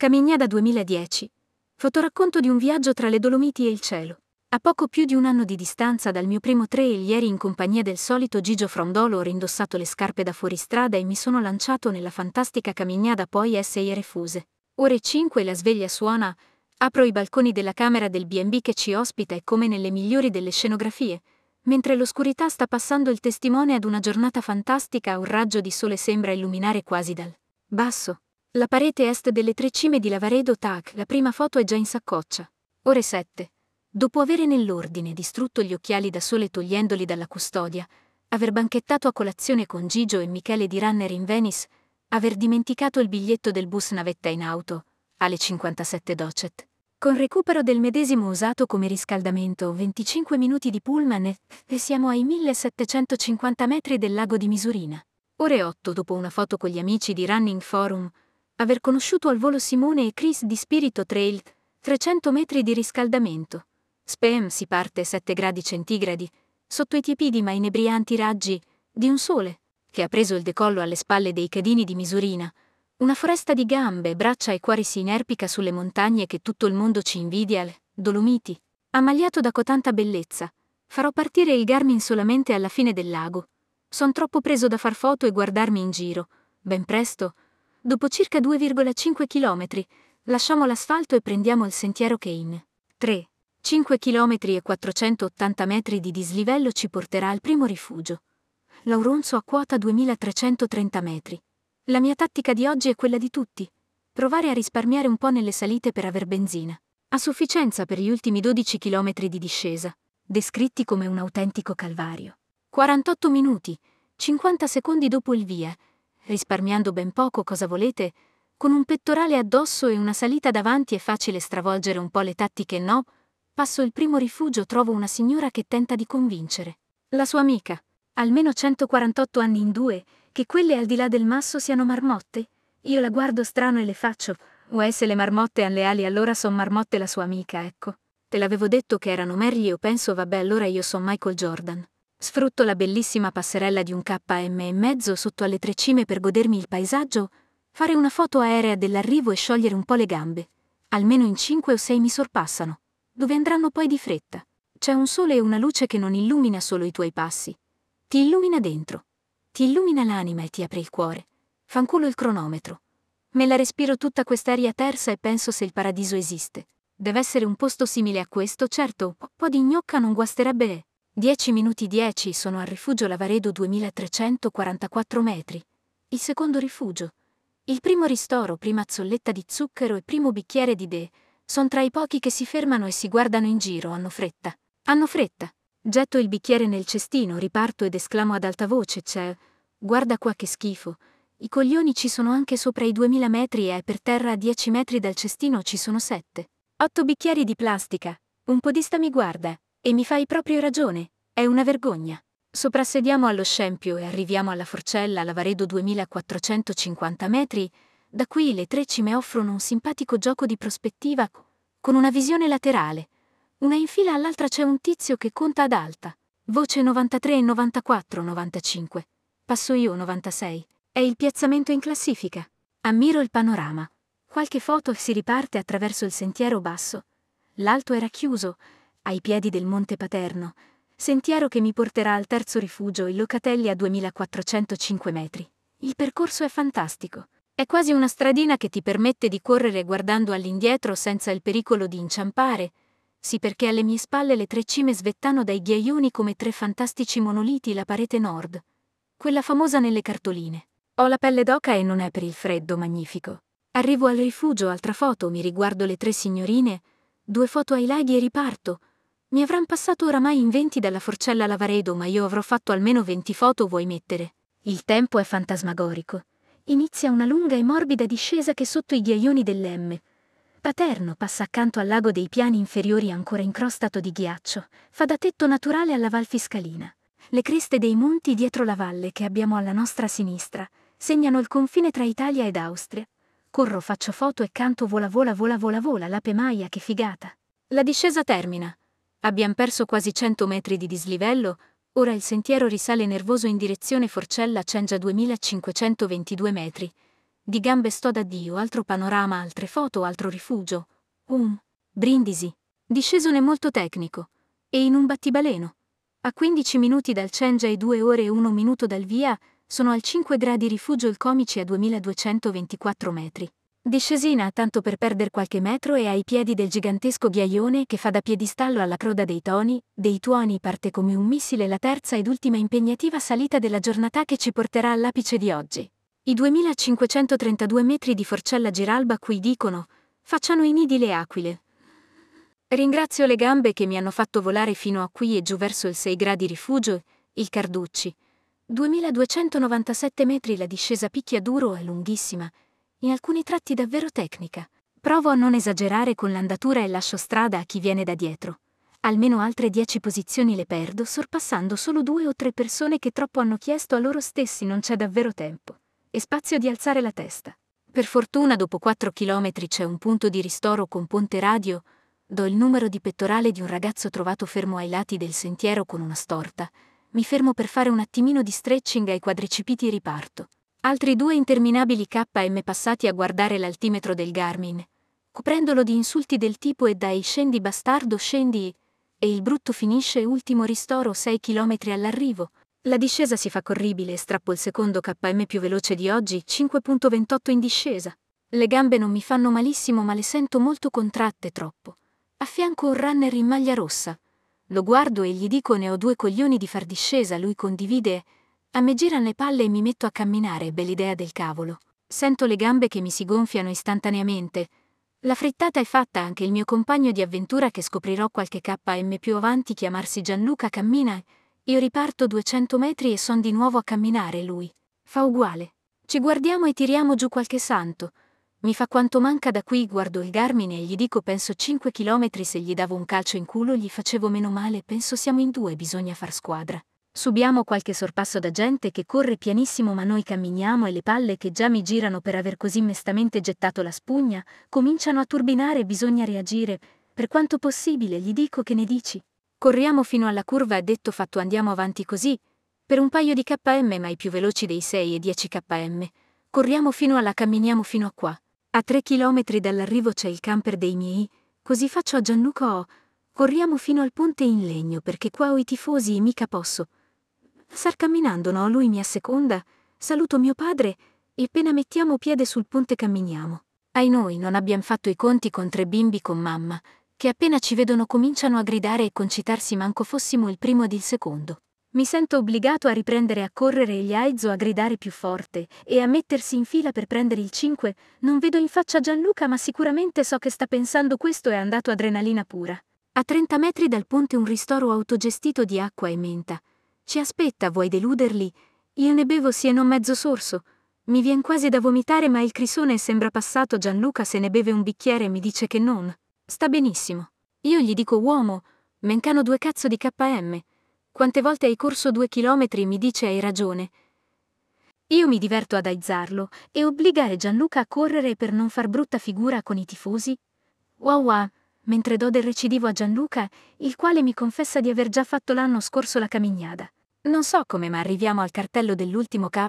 Camignada 2010. Fotoracconto di un viaggio tra le Dolomiti e il cielo. A poco più di un anno di distanza dal mio primo trail ieri in compagnia del solito Gigio Frondolo ho rindossato le scarpe da fuoristrada e mi sono lanciato nella fantastica camignada poi essere refuse. Ore 5 la sveglia suona, apro i balconi della camera del B&B che ci ospita e come nelle migliori delle scenografie, mentre l'oscurità sta passando il testimone ad una giornata fantastica un raggio di sole sembra illuminare quasi dal basso la parete est delle tre cime di Lavaredo Tac, la prima foto è già in saccoccia. Ore 7. Dopo avere nell'ordine distrutto gli occhiali da sole togliendoli dalla custodia, aver banchettato a colazione con Gigio e Michele di Runner in Venice, aver dimenticato il biglietto del bus navetta in auto, alle 57 docet. Con recupero del medesimo usato come riscaldamento, 25 minuti di pullman e, siamo ai 1750 metri del lago di Misurina. Ore 8 dopo una foto con gli amici di Running Forum, aver conosciuto al volo Simone e Chris di Spirito Trail, 300 metri di riscaldamento. Spem si parte 7 gradi centigradi, sotto i tiepidi ma inebrianti raggi di un sole, che ha preso il decollo alle spalle dei cadini di Misurina, una foresta di gambe, braccia e cuori si inerpica sulle montagne che tutto il mondo ci invidia, le Dolomiti, ammaliato da cotanta bellezza. Farò partire il Garmin solamente alla fine del lago. Son troppo preso da far foto e guardarmi in giro. Ben presto, Dopo circa 2,5 km, lasciamo l'asfalto e prendiamo il sentiero che in 3, 5 km e 480 metri di dislivello ci porterà al primo rifugio. Lauronzo a quota 2330 metri. La mia tattica di oggi è quella di tutti. Provare a risparmiare un po' nelle salite per aver benzina. A sufficienza per gli ultimi 12 km di discesa, descritti come un autentico calvario. 48 minuti, 50 secondi dopo il via, risparmiando ben poco, cosa volete, con un pettorale addosso e una salita davanti è facile stravolgere un po' le tattiche, no? Passo il primo rifugio, trovo una signora che tenta di convincere. La sua amica, almeno 148 anni in due, che quelle al di là del masso siano marmotte. Io la guardo strano e le faccio. O se le marmotte han le ali allora son marmotte la sua amica, ecco. Te l'avevo detto che erano Mary io penso vabbè allora io son Michael Jordan. Sfrutto la bellissima passerella di un KM e mezzo sotto alle tre cime per godermi il paesaggio, fare una foto aerea dell'arrivo e sciogliere un po' le gambe. Almeno in cinque o sei mi sorpassano, dove andranno poi di fretta. C'è un sole e una luce che non illumina solo i tuoi passi. Ti illumina dentro. Ti illumina l'anima e ti apre il cuore. Fanculo il cronometro. Me la respiro tutta quest'aria tersa e penso se il paradiso esiste. Deve essere un posto simile a questo, certo, un po' di gnocca non guasterebbe 10 minuti 10 sono al rifugio Lavaredo 2344 metri. Il secondo rifugio. Il primo ristoro, prima zolletta di zucchero e primo bicchiere di de. Sono tra i pochi che si fermano e si guardano in giro, hanno fretta. Hanno fretta. Getto il bicchiere nel cestino, riparto ed esclamo ad alta voce, c'è... Guarda qua che schifo. I coglioni ci sono anche sopra i 2000 metri e per terra a 10 metri dal cestino ci sono sette. Otto bicchieri di plastica. Un podista mi guarda. E mi fai proprio ragione, è una vergogna. Soprassediamo allo scempio e arriviamo alla forcella Lavaredo 2450 metri, da qui le tre cime offrono un simpatico gioco di prospettiva con una visione laterale. Una in fila all'altra c'è un tizio che conta ad alta. Voce 93 94 95. Passo io 96. È il piazzamento in classifica. Ammiro il panorama. Qualche foto si riparte attraverso il sentiero basso. L'alto era chiuso ai piedi del Monte Paterno, sentiero che mi porterà al terzo rifugio, il Locatelli a 2405 metri. Il percorso è fantastico. È quasi una stradina che ti permette di correre guardando all'indietro senza il pericolo di inciampare. Sì, perché alle mie spalle le tre cime svettano dai ghiaioni come tre fantastici monoliti la parete nord, quella famosa nelle cartoline. Ho la pelle d'oca e non è per il freddo magnifico. Arrivo al rifugio, altra foto, mi riguardo le tre signorine, due foto ai laghi e riparto, mi avran passato oramai in venti dalla forcella Lavaredo, ma io avrò fatto almeno venti foto vuoi mettere. Il tempo è fantasmagorico. Inizia una lunga e morbida discesa che sotto i ghiaioni dell'Emme. Paterno passa accanto al lago dei piani inferiori ancora incrostato di ghiaccio, fa da tetto naturale alla Val Fiscalina. Le creste dei monti dietro la valle che abbiamo alla nostra sinistra segnano il confine tra Italia ed Austria. Corro, faccio foto e canto vola vola vola vola vola, l'ape maia, che figata. La discesa termina. Abbiamo perso quasi 100 metri di dislivello, ora il sentiero risale nervoso in direzione Forcella Cengia 2522 metri. Di gambe sto da Dio, altro panorama, altre foto, altro rifugio. Un brindisi. Discesone molto tecnico. E in un battibaleno. A 15 minuti dal Cengia e 2 ore e 1 minuto dal via, sono al 5 gradi rifugio il Comici a 2224 metri. Discesina tanto per perdere qualche metro e ai piedi del gigantesco ghiaione che fa da piedistallo alla croda dei toni, dei tuoni parte come un missile la terza ed ultima impegnativa salita della giornata che ci porterà all'apice di oggi. I 2532 metri di forcella giralba cui dicono facciano i nidi le aquile. Ringrazio le gambe che mi hanno fatto volare fino a qui e giù verso il 6 gradi rifugio, il Carducci. 2297 metri la discesa picchia duro e lunghissima in alcuni tratti davvero tecnica. Provo a non esagerare con l'andatura e lascio strada a chi viene da dietro. Almeno altre dieci posizioni le perdo, sorpassando solo due o tre persone che troppo hanno chiesto a loro stessi non c'è davvero tempo. E spazio di alzare la testa. Per fortuna dopo quattro chilometri c'è un punto di ristoro con ponte radio, do il numero di pettorale di un ragazzo trovato fermo ai lati del sentiero con una storta. Mi fermo per fare un attimino di stretching ai quadricipiti e riparto. Altri due interminabili KM passati a guardare l'altimetro del Garmin, coprendolo di insulti del tipo e dai scendi bastardo scendi e il brutto finisce ultimo ristoro 6 km all'arrivo. La discesa si fa corribile e strappo il secondo KM più veloce di oggi, 5.28 in discesa. Le gambe non mi fanno malissimo ma le sento molto contratte troppo. A fianco un runner in maglia rossa. Lo guardo e gli dico ne ho due coglioni di far discesa, lui condivide a me girano le palle e mi metto a camminare, bell'idea del cavolo. Sento le gambe che mi si gonfiano istantaneamente. La frittata è fatta, anche il mio compagno di avventura che scoprirò qualche KM più avanti chiamarsi Gianluca cammina. Io riparto 200 metri e son di nuovo a camminare lui. Fa uguale. Ci guardiamo e tiriamo giù qualche santo. Mi fa quanto manca da qui, guardo il Garmin e gli dico penso 5 chilometri se gli davo un calcio in culo gli facevo meno male, penso siamo in due, bisogna far squadra. Subiamo qualche sorpasso da gente che corre pianissimo ma noi camminiamo e le palle che già mi girano per aver così mestamente gettato la spugna cominciano a turbinare e bisogna reagire. Per quanto possibile, gli dico che ne dici. Corriamo fino alla curva e detto fatto andiamo avanti così, per un paio di km ma i più veloci dei 6 e 10 km. Corriamo fino alla camminiamo fino a qua. A tre chilometri dall'arrivo c'è il camper dei miei, così faccio a Gianluca O. Corriamo fino al ponte in legno perché qua ho i tifosi e mica posso. Sar camminando, no? Lui mi asseconda, saluto mio padre e appena mettiamo piede sul ponte camminiamo. Ai noi non abbiamo fatto i conti con tre bimbi con mamma, che appena ci vedono cominciano a gridare e concitarsi manco fossimo il primo ed il secondo. Mi sento obbligato a riprendere a correre e gli aizo a gridare più forte e a mettersi in fila per prendere il 5. Non vedo in faccia Gianluca, ma sicuramente so che sta pensando questo è andato adrenalina pura. A 30 metri dal ponte un ristoro autogestito di acqua e menta. Ci aspetta, vuoi deluderli? Io ne bevo sì e non mezzo sorso. Mi vien quasi da vomitare, ma il crisone sembra passato. Gianluca se ne beve un bicchiere e mi dice che non. Sta benissimo. Io gli dico uomo, mencano due cazzo di KM. Quante volte hai corso due chilometri mi dice hai ragione. Io mi diverto ad aizzarlo e obbligare Gianluca a correre per non far brutta figura con i tifosi. Wow wow, mentre do del recidivo a Gianluca, il quale mi confessa di aver già fatto l'anno scorso la camignada. Non so come, ma arriviamo al cartello dell'ultimo K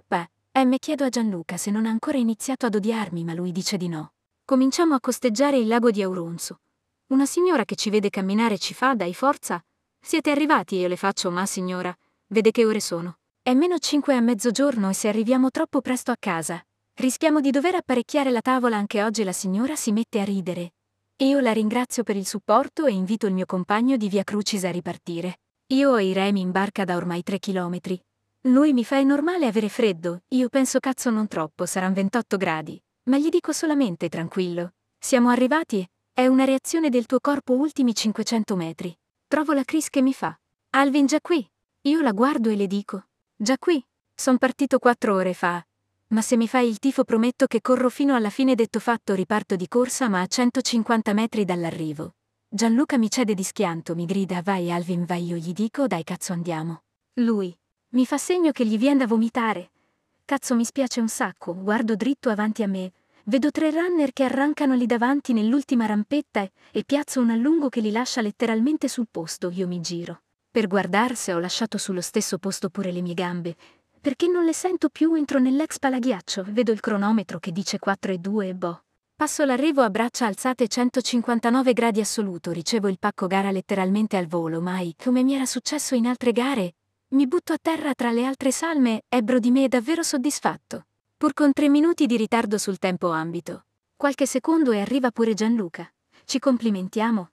e chiedo a Gianluca se non ha ancora iniziato ad odiarmi, ma lui dice di no. Cominciamo a costeggiare il lago di Auronzo. Una signora che ci vede camminare ci fa, dai forza. Siete arrivati, io le faccio, ma signora, vede che ore sono. È meno cinque a mezzogiorno e se arriviamo troppo presto a casa, rischiamo di dover apparecchiare la tavola anche oggi la signora si mette a ridere. Io la ringrazio per il supporto e invito il mio compagno di Via Crucis a ripartire. Io ho i remi in barca da ormai tre chilometri. Lui mi fa è normale avere freddo, io penso cazzo non troppo, saranno 28 gradi. Ma gli dico solamente tranquillo. Siamo arrivati, è una reazione del tuo corpo ultimi 500 metri. Trovo la Chris che mi fa. Alvin già qui. Io la guardo e le dico. Già qui. Son partito quattro ore fa. Ma se mi fai il tifo prometto che corro fino alla fine detto fatto riparto di corsa ma a 150 metri dall'arrivo. Gianluca mi cede di schianto, mi grida vai Alvin vai io gli dico dai cazzo andiamo. Lui. Mi fa segno che gli viene da vomitare. Cazzo mi spiace un sacco, guardo dritto avanti a me. Vedo tre runner che arrancano lì davanti nell'ultima rampetta e piazzo un allungo che li lascia letteralmente sul posto, io mi giro. Per guardar se ho lasciato sullo stesso posto pure le mie gambe. Perché non le sento più entro nell'ex palaghiaccio, vedo il cronometro che dice 4 e 2 e boh. Passo l'arrivo a braccia alzate 159 gradi assoluto, ricevo il pacco gara letteralmente al volo, mai, come mi era successo in altre gare, mi butto a terra tra le altre salme, ebbro di me davvero soddisfatto. Pur con tre minuti di ritardo sul tempo ambito. Qualche secondo e arriva pure Gianluca. Ci complimentiamo,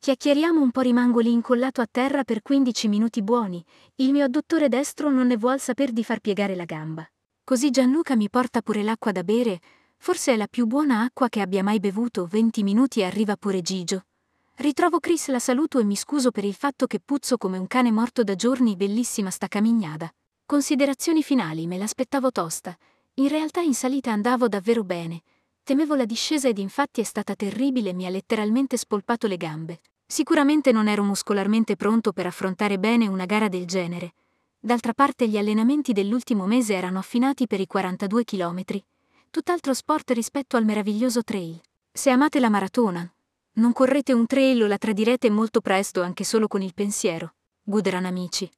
Chiacchieriamo un po' rimango lì incollato a terra per 15 minuti buoni, il mio adduttore destro non ne vuol saper di far piegare la gamba. Così Gianluca mi porta pure l'acqua da bere, forse è la più buona acqua che abbia mai bevuto, 20 minuti e arriva pure Gigio. Ritrovo Chris, la saluto e mi scuso per il fatto che puzzo come un cane morto da giorni, bellissima sta camignada. Considerazioni finali, me l'aspettavo tosta. In realtà in salita andavo davvero bene. Temevo la discesa ed infatti è stata terribile, mi ha letteralmente spolpato le gambe. Sicuramente non ero muscolarmente pronto per affrontare bene una gara del genere. D'altra parte gli allenamenti dell'ultimo mese erano affinati per i 42 km. Tutt'altro sport rispetto al meraviglioso trail. Se amate la maratona, non correte un trail o la tradirete molto presto anche solo con il pensiero. Guderan amici.